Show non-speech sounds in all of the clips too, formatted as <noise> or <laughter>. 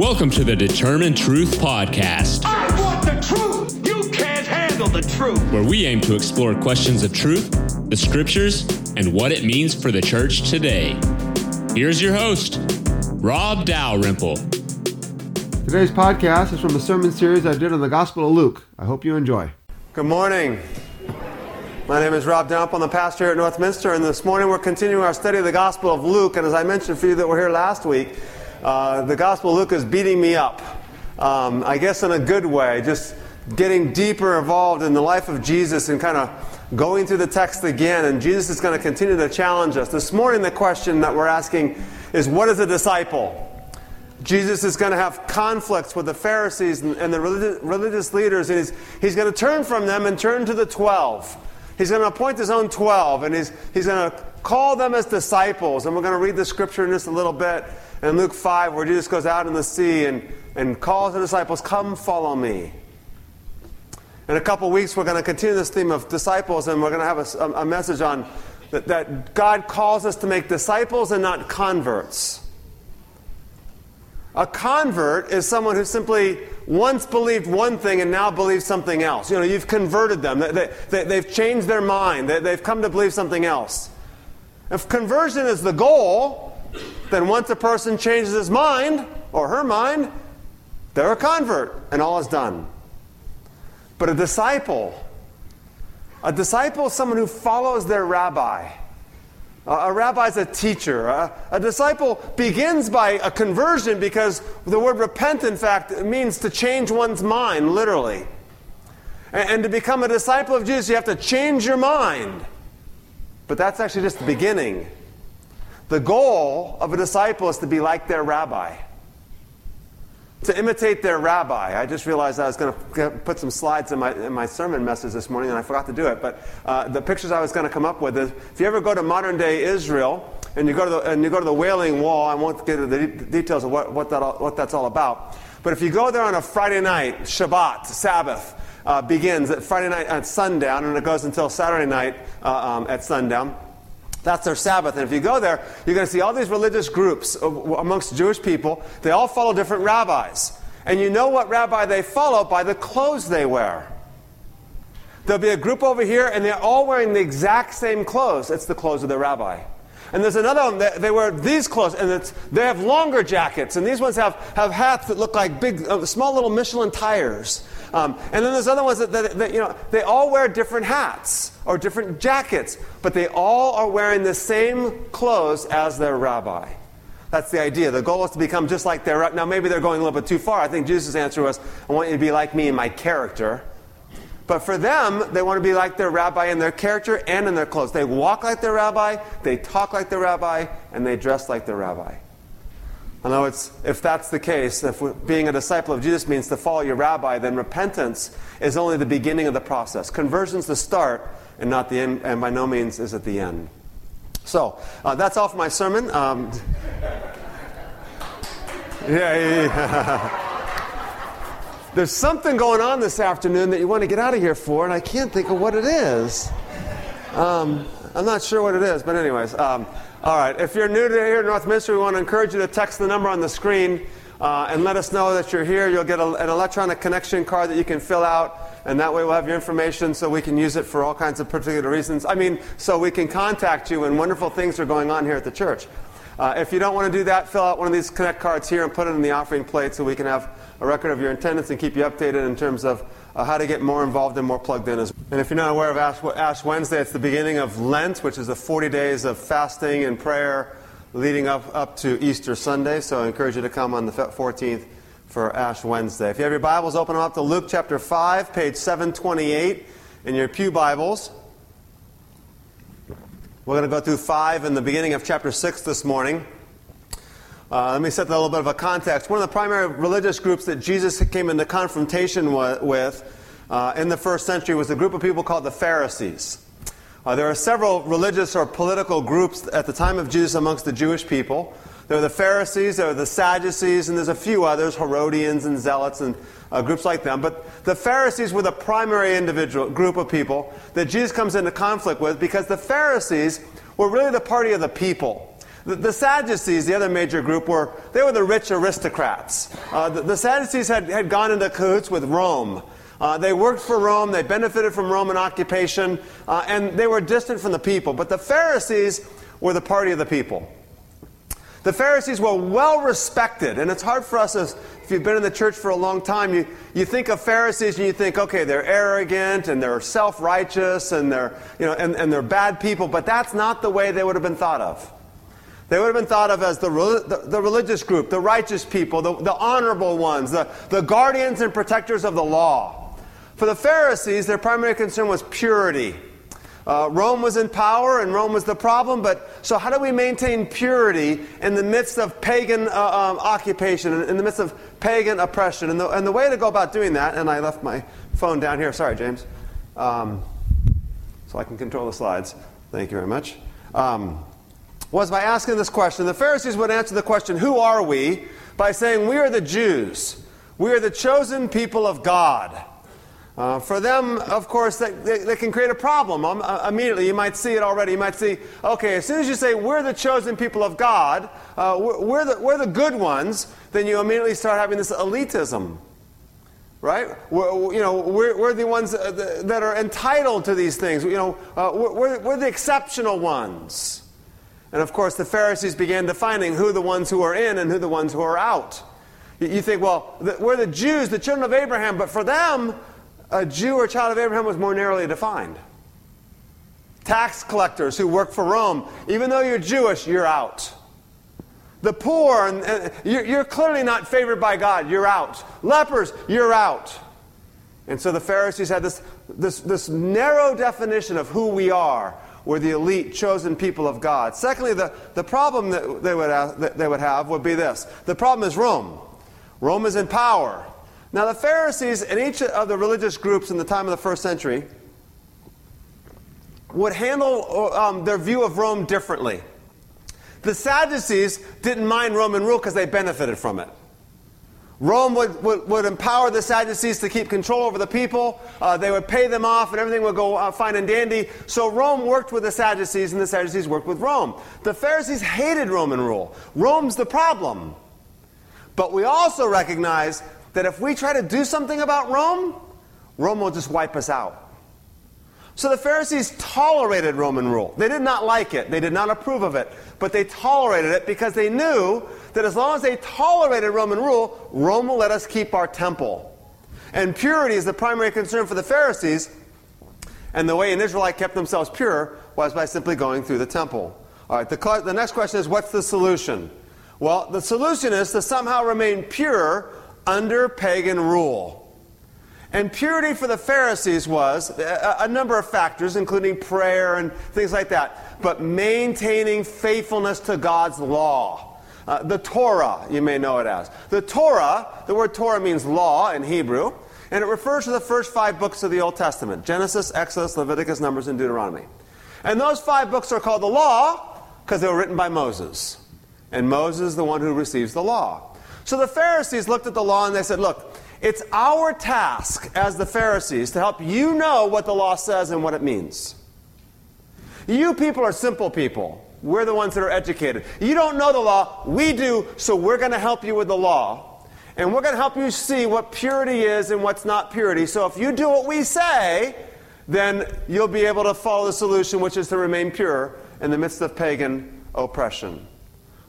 Welcome to the Determine Truth Podcast, I want the truth. You can't handle the truth. where we aim to explore questions of truth, the scriptures, and what it means for the church today. Here's your host, Rob Dalrymple. Today's podcast is from a sermon series I did on the Gospel of Luke. I hope you enjoy. Good morning. My name is Rob Dalrymple. I'm the pastor here at Northminster, and this morning we're continuing our study of the Gospel of Luke. And as I mentioned for you that were here last week, uh, the Gospel of Luke is beating me up. Um, I guess in a good way, just getting deeper involved in the life of Jesus and kind of going through the text again. And Jesus is going to continue to challenge us. This morning, the question that we're asking is what is a disciple? Jesus is going to have conflicts with the Pharisees and, and the religi- religious leaders, and he's, he's going to turn from them and turn to the 12. He's going to appoint his own 12, and he's, he's going to call them as disciples. And we're going to read the scripture in just a little bit in Luke 5, where Jesus goes out in the sea and, and calls the disciples, Come follow me. In a couple weeks, we're going to continue this theme of disciples, and we're going to have a, a message on that, that God calls us to make disciples and not converts. A convert is someone who simply once believed one thing and now believes something else. You know, you've converted them. They, they, they've changed their mind. They, they've come to believe something else. If conversion is the goal, then once a person changes his mind or her mind, they're a convert and all is done. But a disciple, a disciple is someone who follows their rabbi. A rabbi is a teacher. A, a disciple begins by a conversion because the word repent, in fact, means to change one's mind, literally. And, and to become a disciple of Jesus, you have to change your mind. But that's actually just the beginning. The goal of a disciple is to be like their rabbi, to imitate their rabbi. I just realized I was going to put some slides in my, in my sermon message this morning, and I forgot to do it. But uh, the pictures I was going to come up with is if you ever go to modern day Israel and you go to the, and you go to the Wailing Wall, I won't get into the details of what, what, that all, what that's all about. But if you go there on a Friday night, Shabbat, Sabbath, uh, begins at Friday night at sundown, and it goes until Saturday night uh, um, at sundown. That's their Sabbath. And if you go there, you're going to see all these religious groups amongst Jewish people. They all follow different rabbis. And you know what rabbi they follow by the clothes they wear. There'll be a group over here, and they're all wearing the exact same clothes. It's the clothes of the rabbi. And there's another one, that they wear these clothes, and they have longer jackets. And these ones have, have hats that look like big, uh, small little Michelin tires. Um, and then there's other ones that, that, that, you know, they all wear different hats or different jackets, but they all are wearing the same clothes as their rabbi. That's the idea. The goal is to become just like their rabbi. Now, maybe they're going a little bit too far. I think Jesus' answer was, I want you to be like me in my character. But for them, they want to be like their rabbi in their character and in their clothes. They walk like their rabbi, they talk like their rabbi, and they dress like their rabbi. I know it's, if that's the case, if being a disciple of Jesus means to follow your rabbi, then repentance is only the beginning of the process. Conversion's the start and not the end, and by no means is it the end. So, uh, that's all for my sermon. Um, <laughs> yeah, yeah. <laughs> There's something going on this afternoon that you want to get out of here for, and I can't think of what it is. Um, I'm not sure what it is, but anyways. Um, all right. If you're new to here at Northminster, we want to encourage you to text the number on the screen uh, and let us know that you're here. You'll get a, an electronic connection card that you can fill out, and that way we'll have your information so we can use it for all kinds of particular reasons. I mean, so we can contact you when wonderful things are going on here at the church. Uh, if you don't want to do that, fill out one of these connect cards here and put it in the offering plate so we can have a record of your attendance and keep you updated in terms of uh, how to get more involved and more plugged in. As well. and if you're not aware of Ash, Ash Wednesday, it's the beginning of Lent, which is the 40 days of fasting and prayer leading up, up to Easter Sunday. So I encourage you to come on the 14th for Ash Wednesday. If you have your Bibles, open them up to Luke chapter 5, page 728 in your Pew Bibles. We're going to go through 5 in the beginning of chapter 6 this morning. Uh, let me set that a little bit of a context. One of the primary religious groups that Jesus came into confrontation with uh, in the first century was a group of people called the Pharisees. Uh, there are several religious or political groups at the time of Jesus amongst the Jewish people. There are the Pharisees, there are the Sadducees, and there's a few others, Herodians and Zealots and uh, groups like them. But the Pharisees were the primary individual group of people that Jesus comes into conflict with because the Pharisees were really the party of the people. The, the Sadducees, the other major group, were they were the rich aristocrats. Uh, the, the, Sadducees had, had gone into cahoots with Rome. Uh, they worked for Rome, they benefited from Roman occupation, uh, and they were distant from the people. But the Pharisees were the party of the people. The Pharisees were well respected, and it's hard for us as if you've been in the church for a long time, you, you think of Pharisees and you think, okay, they're arrogant and they're self righteous and they're, you know, and, and they're bad people, but that's not the way they would have been thought of. They would have been thought of as the, the, the religious group, the righteous people, the, the honorable ones, the, the guardians and protectors of the law. For the Pharisees, their primary concern was purity. Uh, Rome was in power and Rome was the problem, but so how do we maintain purity in the midst of pagan uh, um, occupation, in the midst of pagan oppression? And the, and the way to go about doing that, and I left my phone down here, sorry, James, um, so I can control the slides. Thank you very much. Um, was by asking this question. The Pharisees would answer the question, Who are we? by saying, We are the Jews. We are the chosen people of God. Uh, for them, of course, they, they, they can create a problem um, uh, immediately. You might see it already. You might see, okay, as soon as you say, we're the chosen people of God, uh, we're, we're, the, we're the good ones, then you immediately start having this elitism. Right? We're, you know, we're, we're the ones that are entitled to these things. You know, uh, we're, we're the exceptional ones. And of course, the Pharisees began defining who the ones who are in and who the ones who are out. You think, well, we're the Jews, the children of Abraham, but for them, a Jew or child of Abraham was more narrowly defined. Tax collectors who work for Rome, even though you're Jewish, you're out. The poor, you're clearly not favored by God, you're out. Lepers, you're out. And so the Pharisees had this, this, this narrow definition of who we are. We're the elite, chosen people of God. Secondly, the, the problem that they, would have, that they would have would be this the problem is Rome. Rome is in power. Now, the Pharisees and each of the religious groups in the time of the first century would handle um, their view of Rome differently. The Sadducees didn't mind Roman rule because they benefited from it. Rome would, would, would, empower the Sadducees to keep control over the people. Uh, they would pay them off, and everything would go uh, fine and dandy. So Rome worked with the Sadducees, and the Sadducees worked with Rome. The Pharisees hated Roman rule. Rome's the problem. But we also recognize that if we try to do something about Rome, Rome will just wipe us out. So the Pharisees tolerated Roman rule. They did not like it, they did not approve of it, but they tolerated it because they knew that as long as they tolerated Roman rule, Rome will let us keep our temple. And purity is the primary concern for the Pharisees, and the way an Israelite kept themselves pure was by simply going through the temple. All right, the, the next question is what's the solution? Well, the solution is to somehow remain pure under pagan rule. And purity for the Pharisees was a, a, number of factors, including prayer and things like that, but maintaining faithfulness to God's law. Uh, the Torah, you may know it as. The Torah, the word Torah means law in Hebrew, and it refers to the first five books of the Old Testament Genesis, Exodus, Leviticus, Numbers, and Deuteronomy. And those five books are called the law because they were written by Moses. And Moses is the one who receives the law. So the Pharisees looked at the law and they said, Look, it's our task as the Pharisees to help you know what the law says and what it means. You people are simple people. We're the ones that are educated. You don't know the law. We do, so we're going to help you with the law. And we're going to help you see what purity is and what's not purity. So if you do what we say, then you'll be able to follow the solution, which is to remain pure in the midst of pagan oppression.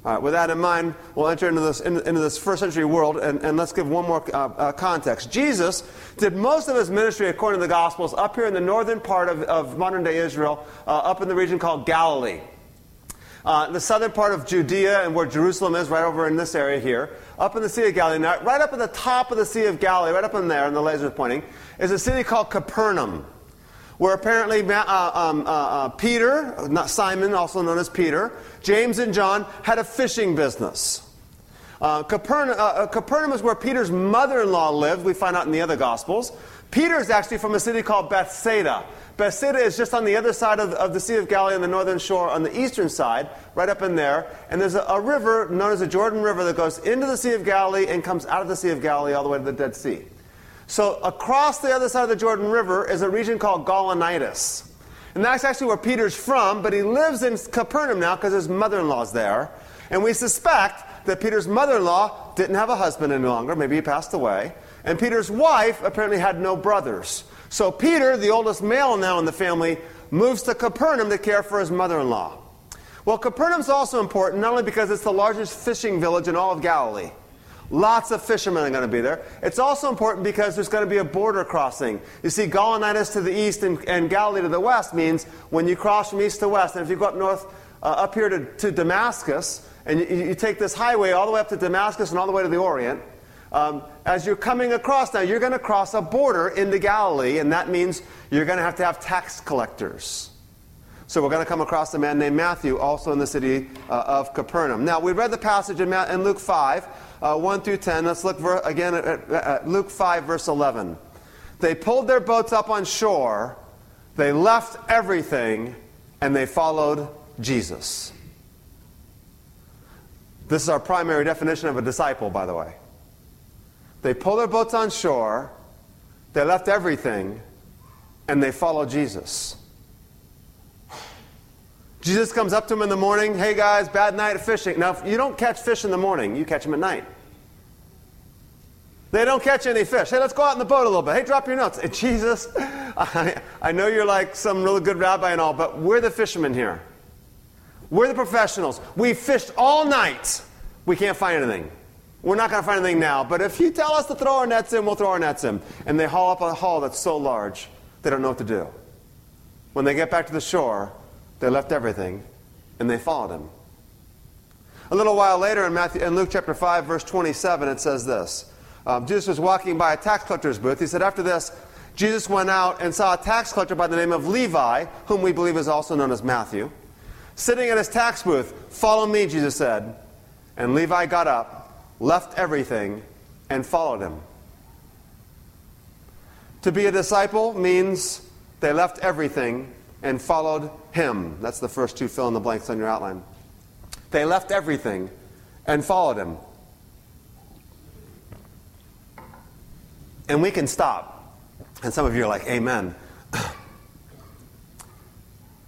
All right, with that in mind, we'll enter into this, into this first century world, and, and let's give one more uh, uh, context. Jesus did most of his ministry, according to the Gospels, up here in the northern part of, of modern day Israel, uh, up in the region called Galilee. Uh, the southern part of Judea and where Jerusalem is, right over in this area here, up in the Sea of Galilee, now, right up at the top of the Sea of Galilee, right up in there, and the laser is pointing, is a city called Capernaum where apparently uh, um, uh, uh, Peter, not Simon, also known as Peter, James and John had a fishing business. Uh, Capernaum, uh, uh, Capernaum is where Peter's mother in law lived, we find out in the other Gospels. Peter is actually from a city called Bethsaida. Bethsaida is just on the other side of, of, the Sea of Galilee on the northern shore, on the eastern side, right up in there. And there's a, a, river known as the Jordan River that goes into the Sea of Galilee and comes out of the Sea of Galilee all the way to the Dead Sea. So across the other side of the Jordan River is a region called Gaulonitis. And that's actually where Peter's from, but he lives in Capernaum now because his mother in law's there. And we suspect that Peter's mother in law didn't have a husband any longer. Maybe he passed away. And Peter's wife apparently had no brothers. So Peter, the oldest male now in the family, moves to Capernaum to care for his mother in law. Well, Capernaum's also important not only because it's the largest fishing village in all of Galilee. Lots of fishermen are going to be there. It's also important because there's going to be a border crossing. You see, Gaulonitis to the east and, and Galilee to the west means when you cross from east to west, and if you go up north, uh, up here to, to Damascus, and you, you, take this highway all the way up to Damascus and all the way to the Orient, um, as you're coming across now, you're going to cross a border into Galilee, and that means you're going to have to have tax collectors. So we're going to come across a man named Matthew, also in the city uh, of Capernaum. Now, we read the passage in, Ma- in Luke 5 uh, 1 through 10. Let's look ver- again at, at, at Luke 5, verse 11. They pulled their boats up on shore, they left everything, and they followed Jesus. This is our primary definition of a disciple, by the way. They pulled their boats on shore, they left everything, and they followed Jesus. Jesus comes up to him in the morning. Hey guys, bad night of fishing. Now, you don't catch fish in the morning, you catch them at night. They don't catch any fish. Hey, let's go out in the boat a little bit. Hey, drop your notes. Hey, Jesus, <laughs> I, I know you're like some really good rabbi and all, but we're the fishermen here. We're the professionals. We fished all night. We can't find anything. We're not going to find anything now, but if you tell us to throw our nets in, we'll throw our nets in. And they haul up a haul that's so large, they don't know what to do. When they get back to the shore, they left everything and they followed him. A little while later in, Matthew, in Luke chapter 5, verse 27, it says this um, Jesus was walking by a tax collector's booth. He said, After this, Jesus went out and saw a tax collector by the name of Levi, whom we believe is also known as Matthew, sitting at his tax booth. Follow me, Jesus said. And Levi got up, left everything, and followed him. To be a disciple means they left everything and followed him. That's the first two fill in the blanks on your outline. They left everything and followed him. And we can stop. And some of you are like, Amen. <clears throat>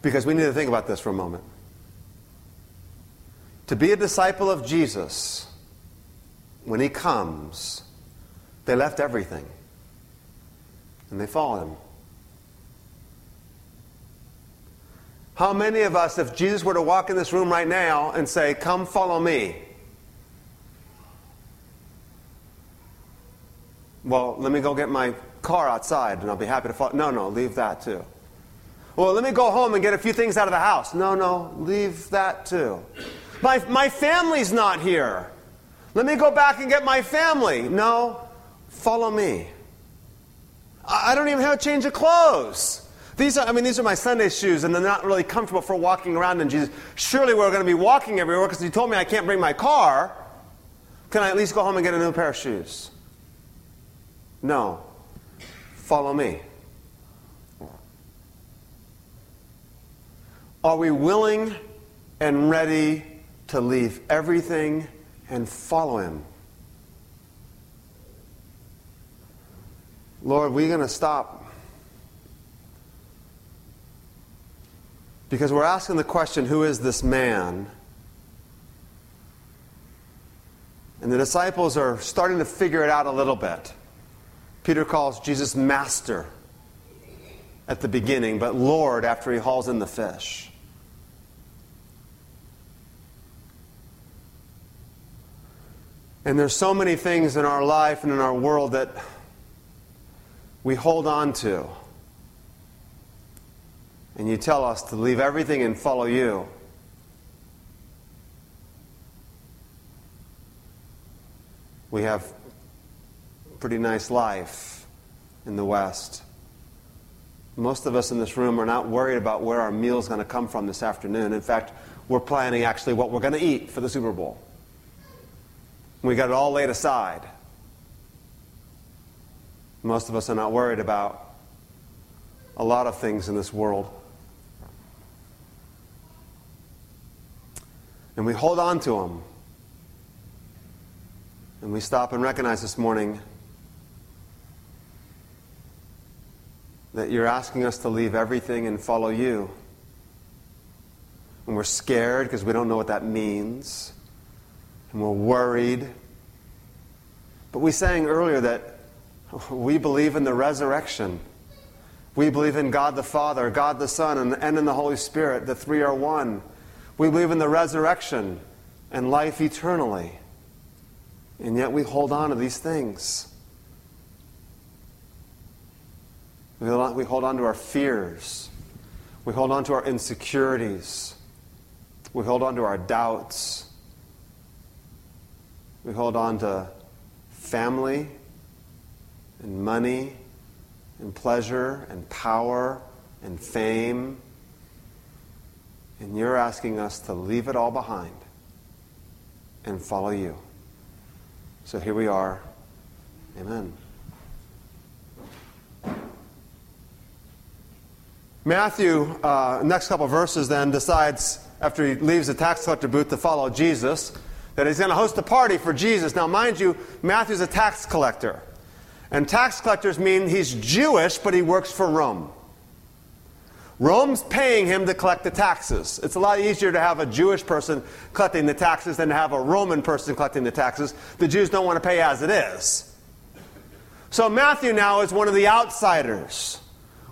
because we need to think about this for a moment. To be a disciple of Jesus, when he comes, they left everything and they followed him. How many of us, if Jesus were to walk in this room right now and say, Come follow me? Well, let me go get my car outside and I'll be happy to follow. No, no, leave that too. Well, let me go home and get a few things out of the house. No, no, leave that too. My, my family's not here. Let me go back and get my family. No, follow me. I, I don't even have a change of clothes. These are, I mean, these are my Sunday shoes, and they're not really comfortable for walking around in Jesus. Surely we're going to be walking everywhere because He told me I can't bring my car. Can I at least go home and get a new pair of shoes? No. Follow me. Are we willing and ready to leave everything and follow Him? Lord, we're going to stop Because we're asking the question who is this man? And the disciples are starting to figure it out a little bit. Peter calls Jesus master at the beginning, but Lord after he hauls in the fish. And there's so many things in our life and in our world that we hold on to and you tell us to leave everything and follow you, we have a pretty nice life in the West. Most of us in this room are not worried about where our meal is going to come from this afternoon. In fact, we're planning actually what we're going to eat for the Super Bowl. We got it all laid aside. Most of us are not worried about a lot of things in this world. And we hold on to them. And we stop and recognize this morning that you're asking us to leave everything and follow you. And we're scared because we don't know what that means. And we're worried. But we sang earlier that <laughs> we believe in the resurrection. We believe in God the Father, God the Son, and, and in the Holy Spirit. The three are one. We believe in the resurrection and life eternally. And yet we hold on to these things. We hold on, to our fears. We hold on to our insecurities. We hold on to our doubts. We hold on to family and money and pleasure and power and fame. And you're asking us to leave it all behind and follow you. So here we are. Amen. Matthew, uh, next couple verses, then decides after he leaves the tax collector booth to follow Jesus that he's going to host a party for Jesus. Now, mind you, Matthew's a tax collector. And tax collectors mean he's Jewish, but he works for Rome. Rome's paying him to collect the taxes. It's a lot easier to have a Jewish person collecting the taxes than to have a Roman person collecting the taxes. The Jews don't want to pay as it is. So Matthew now is one of the outsiders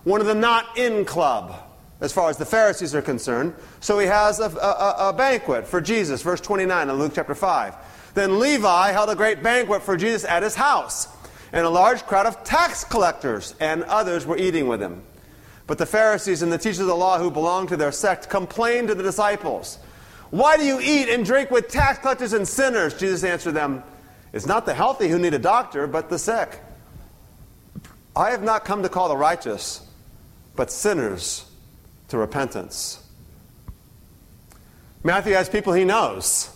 one of the not in club as far as the Pharisees are concerned. So he has a, a, a, banquet for Jesus, verse 29 in Luke chapter 5. Then Levi held a great banquet for Jesus at his house, and a large crowd of tax collectors and others were eating with him. But the Pharisees and the teachers of the law who belonged to their sect complained to the disciples, Why do you eat and drink with tax collectors and sinners? Jesus answered them, It's not the healthy who need a doctor, but the sick. I have not come to call the righteous but sinners to repentance. Matthew has people he knows.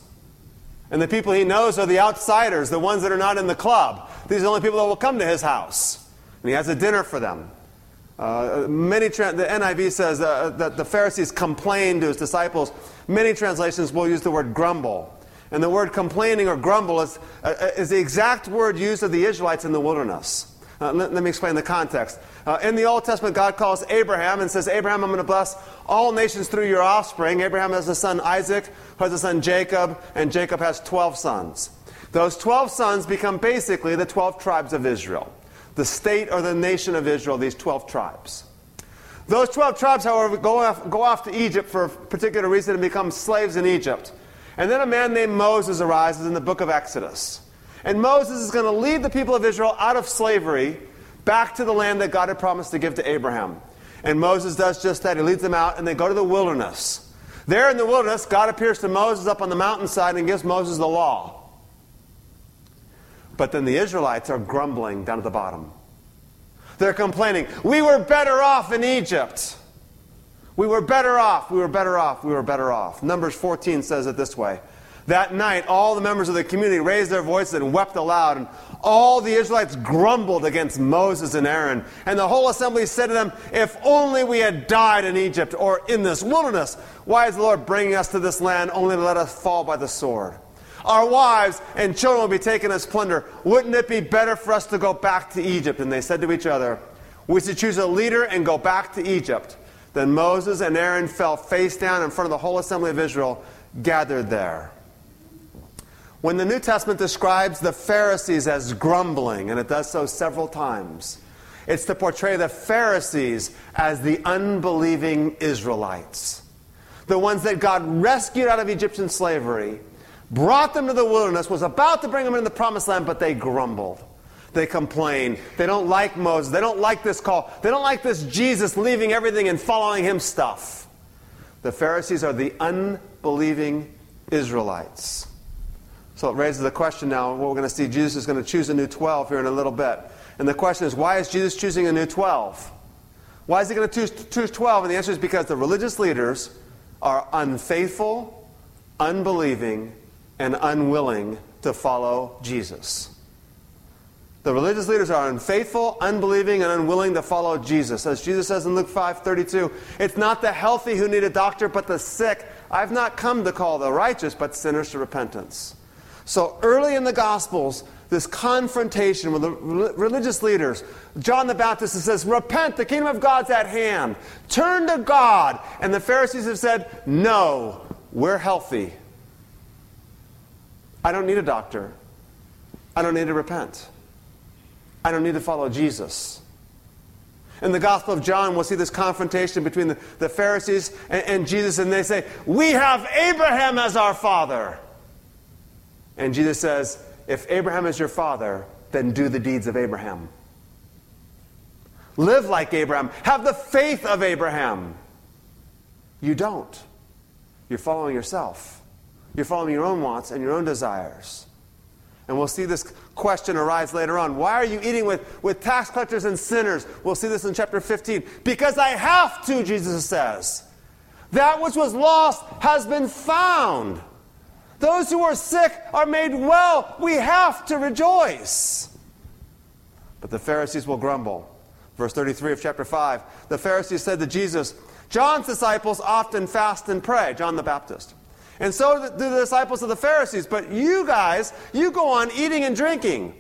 And the people he knows are the outsiders, the ones that are not in the club. These are the only people that will come to his house. And he has a dinner for them. Uh, many tra- the NIV says uh, that the Pharisees complained to his disciples. Many translations will use the word grumble. And the word complaining or grumble is, uh, is the exact word used of the Israelites in the wilderness. Uh, let, let, me explain the context. Uh, in the Old Testament, God calls Abraham and says, Abraham, I'm going to bless all nations through your offspring. Abraham has a son Isaac, who has a son Jacob, and Jacob has 12 sons. Those 12 sons become basically the 12 tribes of Israel, the state or the nation of Israel, these 12 tribes. Those 12 tribes, however, go off, go off to Egypt for a particular reason and become slaves in Egypt. And then a man named Moses arises in the book of Exodus. And Moses is going to lead the people of Israel out of slavery back to the land that God had promised to give to Abraham. And Moses does just that. He leads them out, and they go to the wilderness. There in the wilderness, God appears to Moses up on the mountainside and gives Moses the law. But then the Israelites are grumbling down at the bottom. They're complaining, We were better off in Egypt. We were better off. We were better off. We were better off. Numbers 14 says it this way that night, all the members of the community raised their voices and wept aloud, and all the Israelites grumbled against Moses and Aaron. And the whole assembly said to them, If only we had died in Egypt or in this wilderness. Why is the Lord bringing us to this land only to let us fall by the sword? Our wives and children will be taken as plunder. Wouldn't it be better for us to go back to Egypt? And they said to each other, We should choose a leader and go back to Egypt. Then Moses and Aaron fell face down in front of the whole assembly of Israel gathered there. When the New Testament describes the Pharisees as grumbling, and it does so several times, it's to portray the Pharisees as the unbelieving Israelites. The ones that God rescued out of Egyptian slavery, brought them to the wilderness, was about to bring them into the promised land, but they grumbled. They complain. They don't like Moses. They don't like this call. They don't like this Jesus leaving everything and following him stuff. The Pharisees are the unbelieving Israelites. So it raises the question now, what we're going to see, Jesus is going to choose a new 12 here in a little bit. And the question is, why is Jesus choosing a new 12? Why is he going to choose, choose 12? And the answer is because the religious leaders are unfaithful, unbelieving, and unwilling to follow Jesus. The religious leaders are unfaithful, unbelieving, and unwilling to follow Jesus. As Jesus says in Luke 5 32, it's not the healthy who need a doctor, but the sick. I've not come to call the righteous, but sinners to repentance. So early in the Gospels, this confrontation with the religious leaders. John the Baptist says, Repent, the kingdom of God's at hand. Turn to God. And the Pharisees have said, No, we're healthy. I don't need a doctor. I don't need to repent. I don't need to follow Jesus. In the Gospel of John, we'll see this confrontation between the, the Pharisees and, and Jesus, and they say, We have Abraham as our father. And Jesus says, If Abraham is your father, then do the deeds of Abraham. Live like Abraham. Have the faith of Abraham. You don't. You're following yourself. You're following your own wants and your own desires. And we'll see this question arise later on. Why are you eating with, with tax collectors and sinners? We'll see this in chapter 15. Because I have to, Jesus says. That which was lost has been found. Those who are sick are made well. We have to rejoice. But the Pharisees will grumble. Verse 33 of chapter 5. The Pharisees said to Jesus, John's disciples often fast and pray, John the Baptist. And so do the disciples of the Pharisees. But you guys, you go on eating and drinking.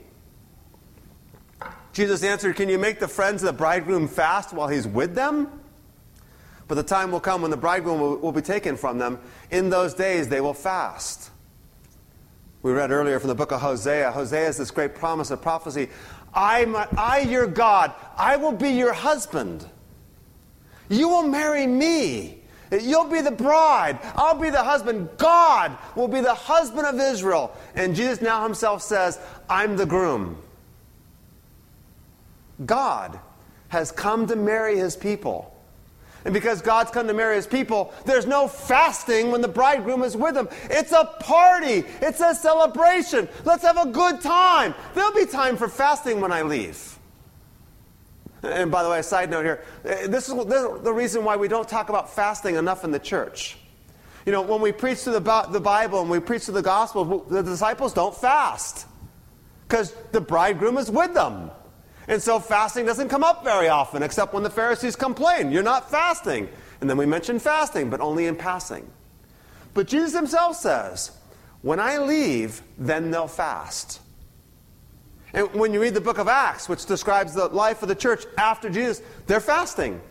Jesus answered, Can you make the friends of the bridegroom fast while he's with them? But the time will come when the bridegroom will, will be taken from them. In those days they will fast. We read earlier from the book of Hosea. Hosea is this great promise of prophecy. I, I, your God, I will be your husband. You will marry me. You'll be the bride. I'll be the husband. God will be the husband of Israel. And Jesus now himself says, I'm the groom. God has come to marry his people. And because God's come to marry his people, there's no fasting when the bridegroom is with him. It's a party, it's a celebration. Let's have a good time. There'll be time for fasting when I leave. And by the way, a side note here eh, this is the reason why we don't talk about fasting enough in the church. You know, when we preach to the Bible and we preach to the gospel, the disciples don't fast because the bridegroom is with them. And so fasting doesn't come up very often, except when the Pharisees complain, You're not fasting. And then we mention fasting, but only in passing. But Jesus himself says, When I leave, then they'll fast. And when you read the book of Acts, which describes the life of the church after Jesus, they're fasting.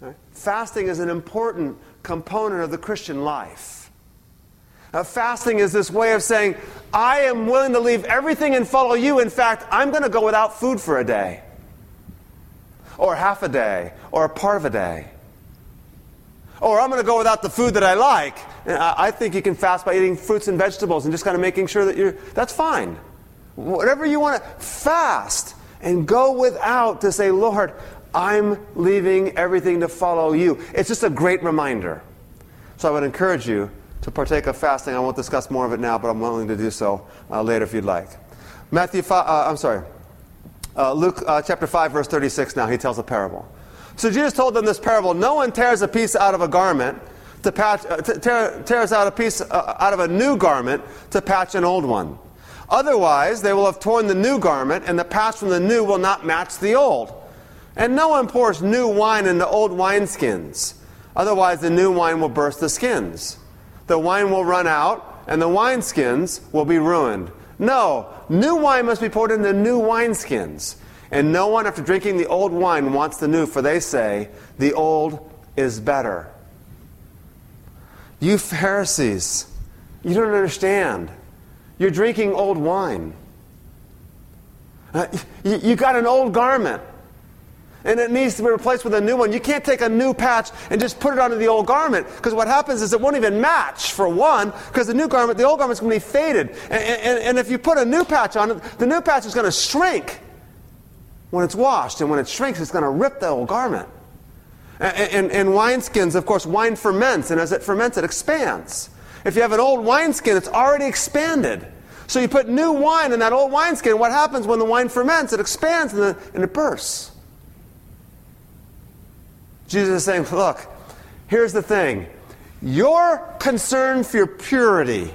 Right? Fasting is an important component of the Christian life. Uh, fasting is this way of saying, I am willing to leave everything and follow you. In fact, I'm going to go without food for a day, or half a day, or a part of a day. Or I'm going to go without the food that I like. I think you can fast by eating fruits and vegetables and just kind of making sure that you're, that's fine. Whatever you want to fast and go without to say, Lord, I'm leaving everything to follow you. It's just a great reminder. So I would encourage you to partake of fasting. I won't discuss more of it now, but I'm willing to do so uh, later if you'd like. Matthew 5, uh, I'm sorry, uh, Luke uh, chapter 5, verse 36 now, he tells a parable. So Jesus told them this parable No one tears a piece out of a garment to patch, uh, tear, tears out a piece uh, out of a new garment to patch an old one. Otherwise, they will have torn the new garment, and the patch from the new will not match the old. And no one pours new wine into old wineskins. Otherwise, the new wine will burst the skins. The wine will run out, and the wineskins will be ruined. No, new wine must be poured into new wineskins. And no one, after drinking the old wine, wants the new, for they say, the old is better. You Pharisees, you don't understand. You're drinking old wine. Uh, you, got an old garment and it needs to be replaced with a new one. You can't take a new patch and just put it onto the old garment because what happens is it won't even match for one because the new garment, the old garment's going to be faded. And, and, and, if you put a new patch on it, the new patch is going to shrink when it's washed. And when it shrinks, it's going to rip the old garment. And, and, and wineskins, of course, wine ferments, and as it ferments, it expands. If you have an old wineskin, it's already expanded. So you put new wine in that old wineskin. What happens when the wine ferments? It expands and, the, and it bursts. Jesus is saying, look, here's the thing. Your concern for your purity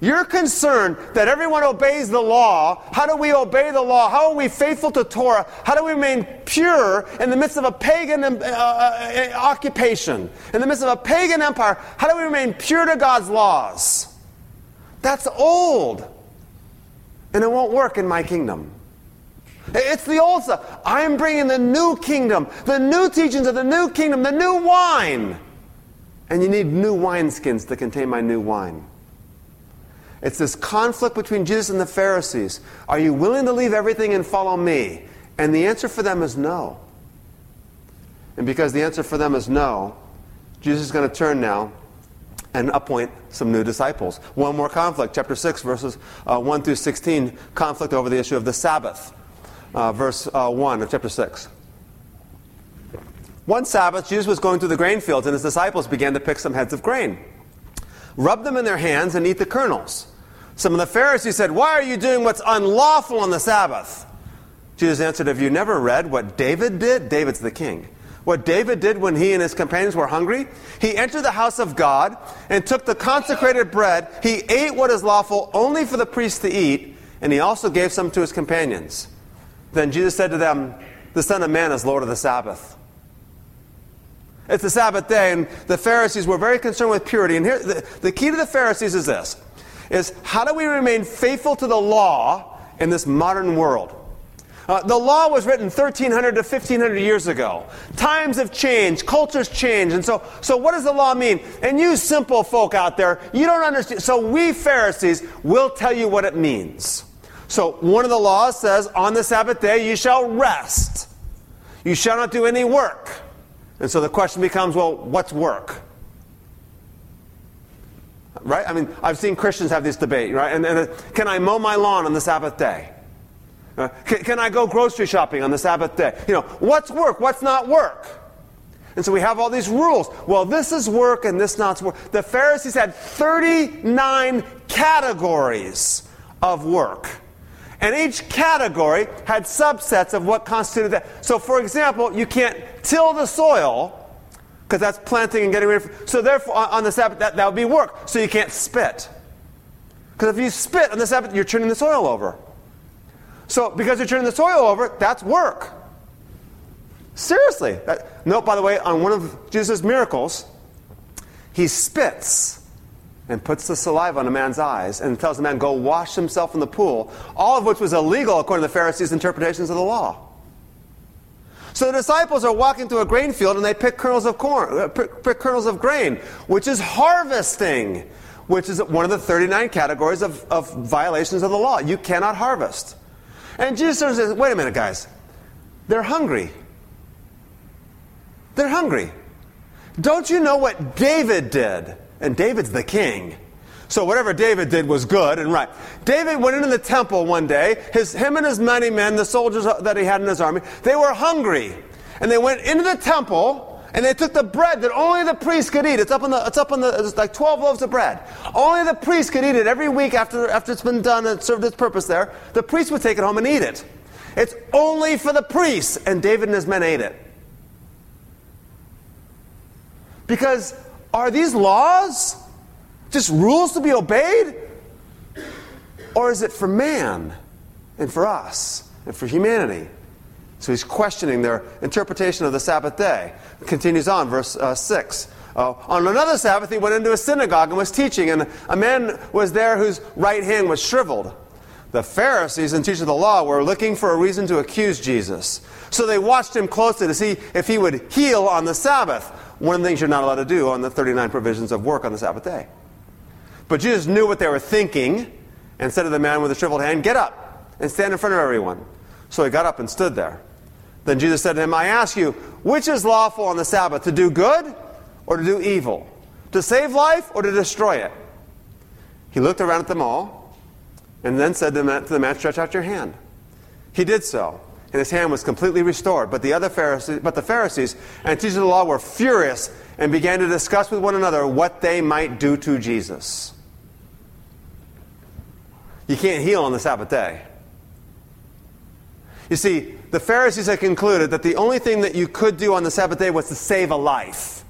your concern that everyone obeys the law. How do we obey the law? How are we faithful to Torah? How do we remain pure in the midst of a pagan uh, uh, occupation? In the midst of a pagan empire, how do we remain pure to God's laws? That's old. and it won't work in my kingdom. It's the old stuff. I'm bringing the new kingdom, the new teachings of the new kingdom, the new wine. And you need new wineskins to contain my new wine. It's this conflict between Jesus and the Pharisees. Are you willing to leave everything and follow me? And the answer for them is no. And because the answer for them is no, Jesus is going to turn now and appoint some new disciples. One more conflict, chapter 6, verses uh, 1 through 16, conflict over the issue of the Sabbath. Uh, verse uh, 1 of chapter 6. One Sabbath, Jesus was going through the grain fields, and his disciples began to pick some heads of grain, rub them in their hands, and eat the kernels. Some of the Pharisees said, Why are you doing what's unlawful on the Sabbath? Jesus answered, Have you never read what David did? David's the king. What David did when he and his companions were hungry? He entered the house of God and took the consecrated bread. He ate what is lawful only for the priest to eat, and he also gave some to his companions. Then Jesus said to them, The Son of Man is Lord of the Sabbath. It's the Sabbath day, and the Pharisees were very concerned with purity. And here, the, the key to the Pharisees is this: is how do we remain faithful to the law in this modern world? Uh, the law was written 1300 to 1500 years ago. Times have changed, cultures change, and so, so what does the law mean? And you simple folk out there, you don't understand. So we Pharisees will tell you what it means. So one of the laws says, on the Sabbath day you shall rest. You shall not do any work. And so the question becomes, well, what's work? Right? I mean, I've seen Christians have this debate, right? And, and uh, can I mow my lawn on the Sabbath day? Uh, can, can I go grocery shopping on the Sabbath day? You know, what's work? What's not work? And so we have all these rules. Well, this is work and this not work. The Pharisees had 39 categories of work. And each category had subsets of what constituted that. So, for example, you can't till the soil because that's planting and getting ready. For, so, therefore, on the Sabbath, that, that would be work. So, you can't spit. Because if you spit on the Sabbath, you're turning the soil over. So, because you're turning the soil over, that's work. Seriously. That, note, by the way, on one of Jesus' miracles, he spits and puts the saliva on a man's eyes and tells the man, Go wash himself in the pool, all of which was illegal according to the Pharisees' interpretations of the law. So the disciples are walking through a grain field and they pick kernels of corn, uh, pick, kernels of grain, which is harvesting, which is one of the 39 categories of, of violations of the law. You cannot harvest. And Jesus says, Wait a minute, guys. They're hungry. They're hungry. Don't you know what David did? And David's the king. So whatever David did was good and right. David went into the temple one day. His, him and his many men, the soldiers that he had in his army, they were hungry. And they went into the temple and they took the bread that only the priest could eat. It's up on the, it's up on the, it's like 12 loaves of bread. Only the priest could eat it every week after, after it's been done and served its purpose there. The priest would take it home and eat it. It's only for the priests. And David and his men ate it. Because are these laws just rules to be obeyed? Or is it for man and for us and for humanity? So he's questioning their interpretation of the Sabbath day. continues on, verse uh, 6. Uh, on another Sabbath, he went into a synagogue and was teaching, and a man was there whose right hand was shriveled. The Pharisees and teachers of the law were looking for a reason to accuse Jesus. So they watched him closely to see if he would heal on the Sabbath one of the things you're not allowed to do on the 39 provisions of work on the Sabbath day. But Jesus knew what they were thinking and said to the man with the shriveled hand, Get up and stand in front of everyone. So he got up and stood there. Then Jesus said to him, I ask you, which is lawful on the Sabbath, to do good or to do evil? To save life or to destroy it? He looked around at them all and then said to the man, Stretch out your hand. He did so and his hand was completely restored. But the other Pharisees, but the Pharisees and teachers of the law were furious and began to discuss with one another what they might do to Jesus. You can't heal on the Sabbath day. You see, the Pharisees had concluded that the only thing that you could do on the Sabbath day was to save a life.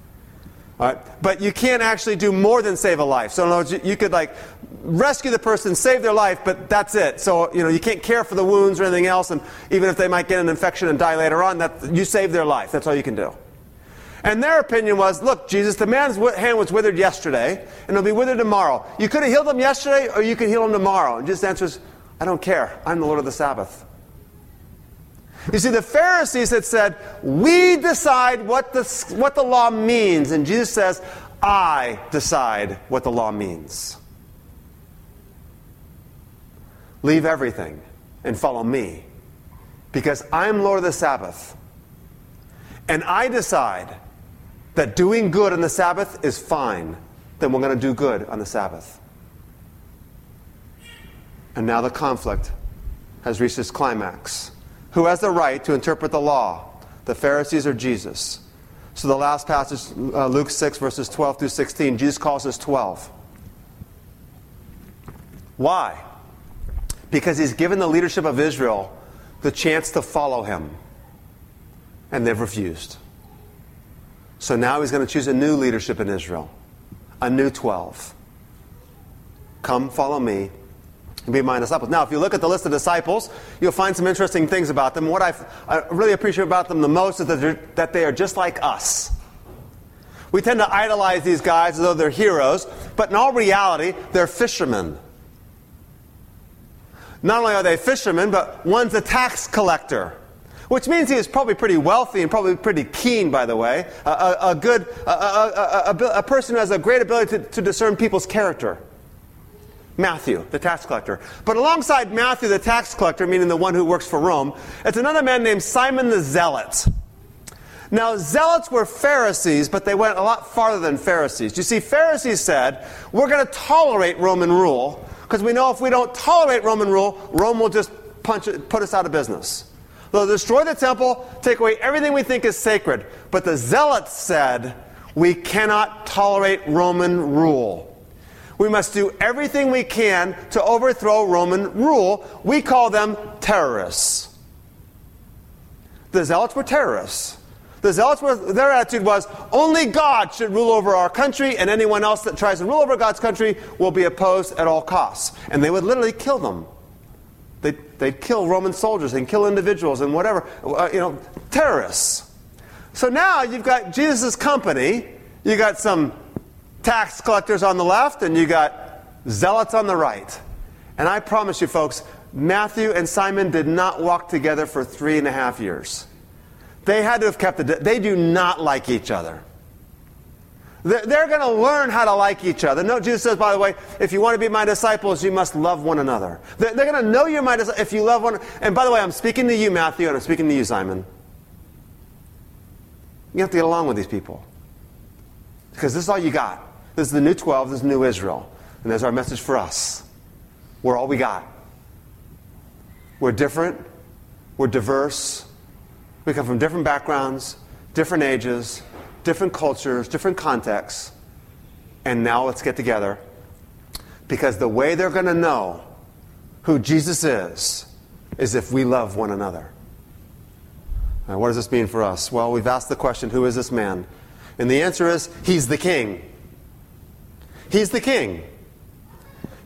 Right? But you can't actually do more than save a life. So in other words, you could like rescue the person, save their life, but that's it. So you know you can't care for the wounds or anything else, and even if they might get an infection and die later on, that you save their life. That's all you can do. And their opinion was, look, Jesus, the man's hand was withered yesterday, and it'll be withered tomorrow. You could have healed him yesterday, or you could heal him tomorrow. And Jesus answers, I don't care. I'm the Lord of the Sabbath. You see, the Pharisees had said, We decide what the, what the law means. And Jesus says, I decide what the law means. Leave everything and follow me because I'm Lord of the Sabbath. And I decide that doing good on the Sabbath is fine, then we're going to do good on the Sabbath. And now the conflict has reached its climax. Who has the right to interpret the law? The Pharisees or Jesus? So the last passage, uh, Luke 6, verses 12 through 16, Jesus calls us 12. Why? Because he's given the leadership of Israel the chance to follow him. And they've refused. So now he's going to choose a new leadership in Israel, a new 12. Come, follow me, and be my disciples. Now, if you look at the list of disciples, you'll find some interesting things about them. What I've, i really appreciate about them the most is that, that they are just like us. We tend to idolize these guys as though they're heroes, but in all reality, they're fishermen. Not only are they fishermen, but one's a tax collector, which means he is probably pretty wealthy and probably pretty keen, by the way. A, a, a good, a, a, person who has a great ability to, to discern people's character. Matthew, the tax collector. But alongside Matthew, the tax collector, meaning the one who works for Rome, it's another man named Simon the Zealot. Now, zealots were Pharisees, but they went a lot farther than Pharisees. You see, Pharisees said, we're going to tolerate Roman rule, because we know if we don't tolerate Roman rule, Rome will just punch it, put us out of business. They'll destroy the temple, take away everything we think is sacred. But the Zealots said, we cannot tolerate Roman rule. We must do everything we can to overthrow Roman rule. We call them terrorists. The Zealots were terrorists. The Zealots were, their attitude was only God should rule over our country, and anyone else that tries to rule over God's country will be opposed at all costs. And they would literally kill them. They'd, they'd kill Roman soldiers and kill individuals and whatever, uh, you know, terrorists. So now you've got Jesus' company, you got some tax collectors on the left, and you got zealots on the right. And I promise you, folks, Matthew and Simon did not walk together for three and a half years. They had to have kept it. They do not like each other. They're going to learn how to like each other. No, Jesus says, by the way, if you want to be my disciples, you must love one another. They're going to know you're my disciples if you love one. And by the way, I'm speaking to you, Matthew, and I'm speaking to you, Simon. You have to get along with these people. Because this is all you got. This is the new 12, this is new Israel. And there's our message for us. We're all we got. We're different, we're diverse, we come from different backgrounds, different ages, different cultures, different contexts. And now let's get together. Because the way they're going to know who Jesus is is if we love one another. Now, what does this mean for us? Well, we've asked the question who is this man? And the answer is he's the king. He's the king.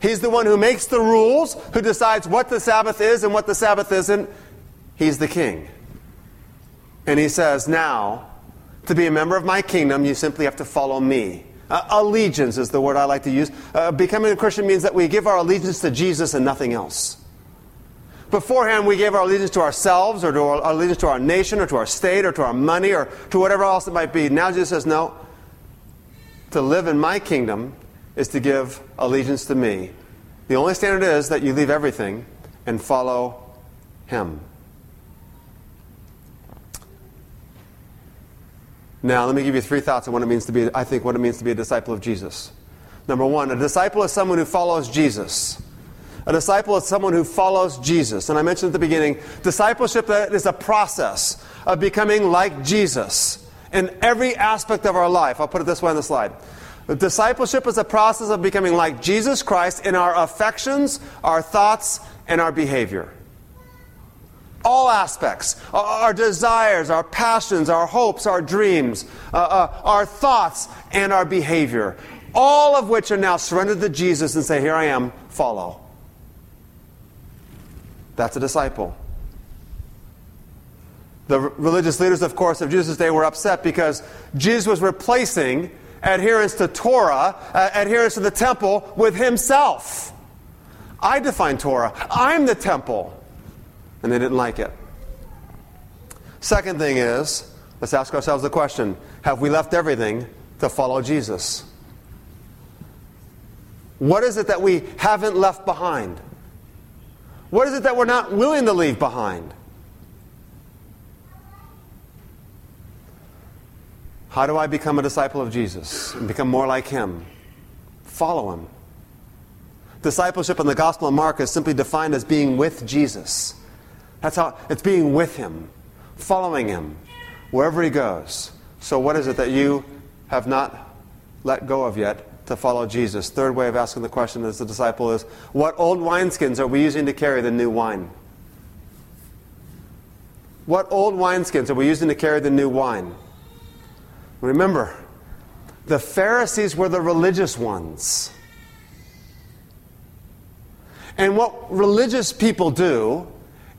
He's the one who makes the rules, who decides what the Sabbath is and what the Sabbath isn't. He's the king. And he says, Now, to be a member of my kingdom, you simply have to follow me. Uh, allegiance is the word I like to use. Uh, becoming a Christian means that we give our allegiance to Jesus and nothing else. Beforehand, we gave our allegiance to ourselves or to our, our allegiance to our nation or to our state or to our money or to whatever else it might be. Now Jesus says, No. To live in my kingdom is to give allegiance to me. The only standard is that you leave everything and follow him. Now, let me give you three thoughts on what it means to be, I think, what it means to be a disciple of Jesus. Number one, a disciple is someone who follows Jesus. A disciple is someone who follows Jesus. And I mentioned at the beginning, discipleship is a process of becoming like Jesus in every aspect of our life. I'll put it this way on the slide. Discipleship is a process of becoming like Jesus Christ in our affections, our thoughts, and our behavior all aspects our desires, our passions, our hopes, our dreams, uh, uh, our thoughts, and our behavior. All of which are now surrendered to Jesus and say, Here I am, follow. That's a disciple. The religious leaders, of course, of Jesus' day were upset because Jesus was replacing adherence to Torah, uh, adherence to the temple, with himself. I define Torah. I'm the temple. And they didn't like it. Second thing is, let's ask ourselves the question Have we left everything to follow Jesus? What is it that we haven't left behind? What is it that we're not willing to leave behind? How do I become a disciple of Jesus and become more like him? Follow him. Discipleship in the Gospel of Mark is simply defined as being with Jesus. That's how it's being with him, following him wherever he goes. So, what is it that you have not let go of yet to follow Jesus? Third way of asking the question as a disciple is what old wineskins are we using to carry the new wine? What old wineskins are we using to carry the new wine? Remember, the Pharisees were the religious ones. And what religious people do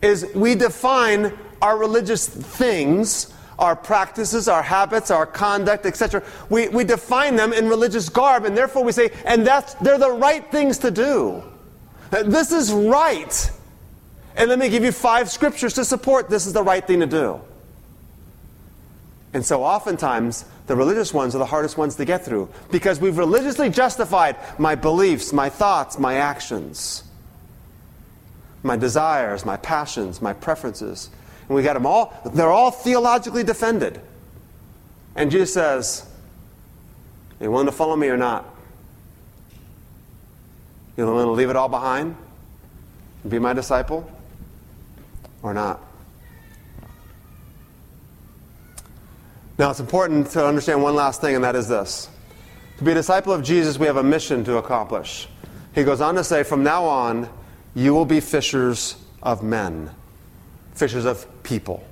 is we define our religious things, our practices, our habits, our conduct, etc. We, we define them in religious garb, and therefore we say, and that's, they're the right things to do. Uh, this is right. And let me give you five scriptures to support this is the right thing to do. And so oftentimes, the religious ones are the hardest ones to get through because we've religiously justified my beliefs, my thoughts, my actions, my desires, my passions, my preferences. And we got them all, they're all theologically defended. And Jesus says, Are you willing to follow me or not? You willing to leave it all behind and be my disciple or not? Now, it's important to understand one last thing, and that is this. To be a disciple of Jesus, we have a mission to accomplish. He goes on to say, From now on, you will be fishers of men, fishers of people.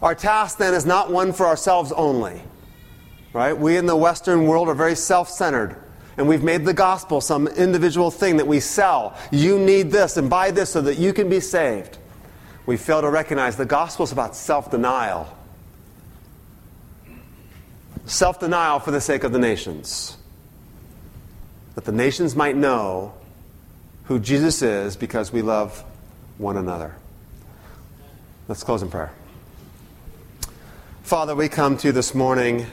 Our task then is not one for ourselves only. Right? We in the Western world are very self centered. And we've made the gospel some individual thing that we sell. You need this and buy this so that you can be saved we fail to recognize the gospel is about self denial. Self denial for the sake of the nations. That the nations might know who Jesus is because we love one another. Let's close in prayer. Father, we come to you this morning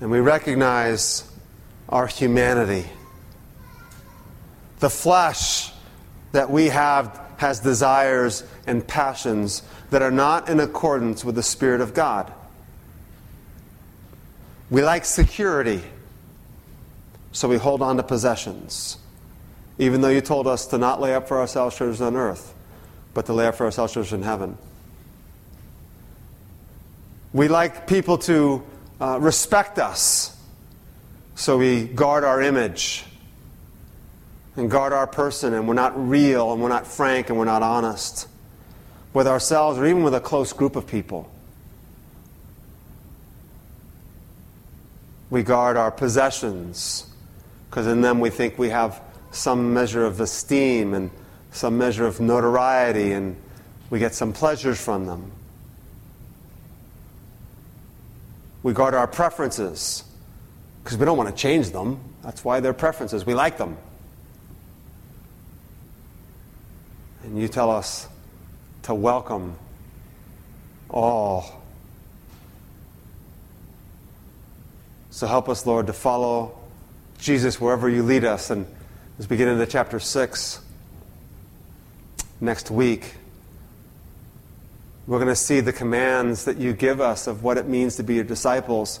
and we recognize our humanity. The flesh that we have has desires and passions that are not in accordance with the Spirit of God. We like security, so we hold on to possessions, even though you told us to not lay up for ourselves treasures on earth, but to lay up for ourselves treasures in heaven. We like people to uh, respect us, so we guard our image and guard our person, and we're not real, and we're not frank, and we're not honest with ourselves or even with a close group of people. We guard our possessions because in them we think we have some measure of esteem and some measure of notoriety and we get some pleasures from them. We guard our preferences because we don't want to change them. That's why they're preferences. We like them. And you tell us to welcome all. So help us, Lord, to follow Jesus wherever you lead us. And as we get into chapter 6 next week, we're going to see the commands that you give us of what it means to be your disciples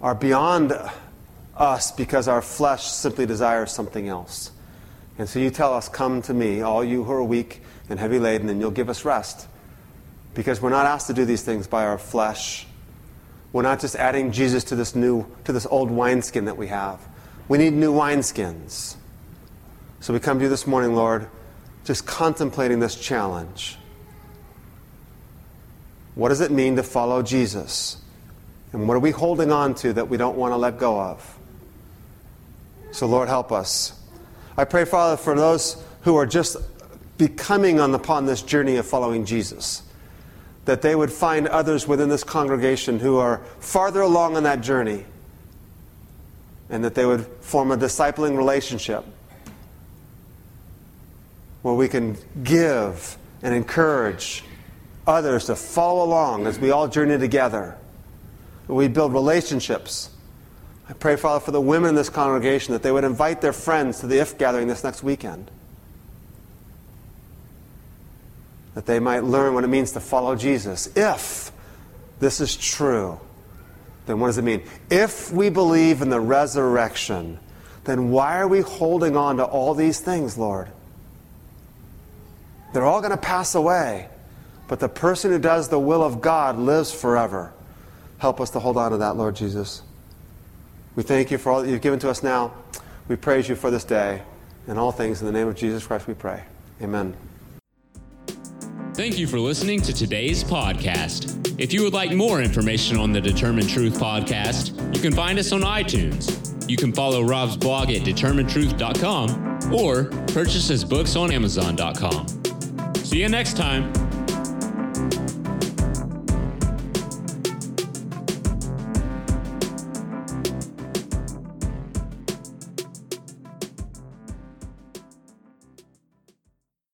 are beyond us because our flesh simply desires something else. And so you tell us, Come to me, all you who are weak and heavy laden, and you'll give us rest. Because we're not asked to do these things by our flesh. We're not just adding Jesus to this new, to this old wineskin that we have. We need new wineskins. So we come to you this morning, Lord, just contemplating this challenge. What does it mean to follow Jesus? And what are we holding on to that we don't want to let go of? So, Lord, help us. I pray, Father, for those who are just becoming on upon this journey of following Jesus. That they would find others within this congregation who are farther along on that journey. and that they would form a discipling relationship where we can give and encourage others to follow along as we all journey together. We build relationships. I pray, Father, for the women in this congregation that they would invite their friends to the IF gathering this next weekend. That they might learn what it means to follow Jesus. If this is true, then what does it mean? If we believe in the resurrection, then why are we holding on to all these things, Lord? They're all going to pass away. But the person who does the will of God lives forever. Help us to hold on to that, Lord Jesus. We thank you for all that you've given to us now. We praise you for this day. And all things in the name of Jesus Christ we pray. Amen. Thank you for listening to today's podcast. If you would like more information on the Determine Truth podcast, you can find us on iTunes. You can follow Rob's blog at determinetruth.com or purchase his books on amazon.com. See you next time.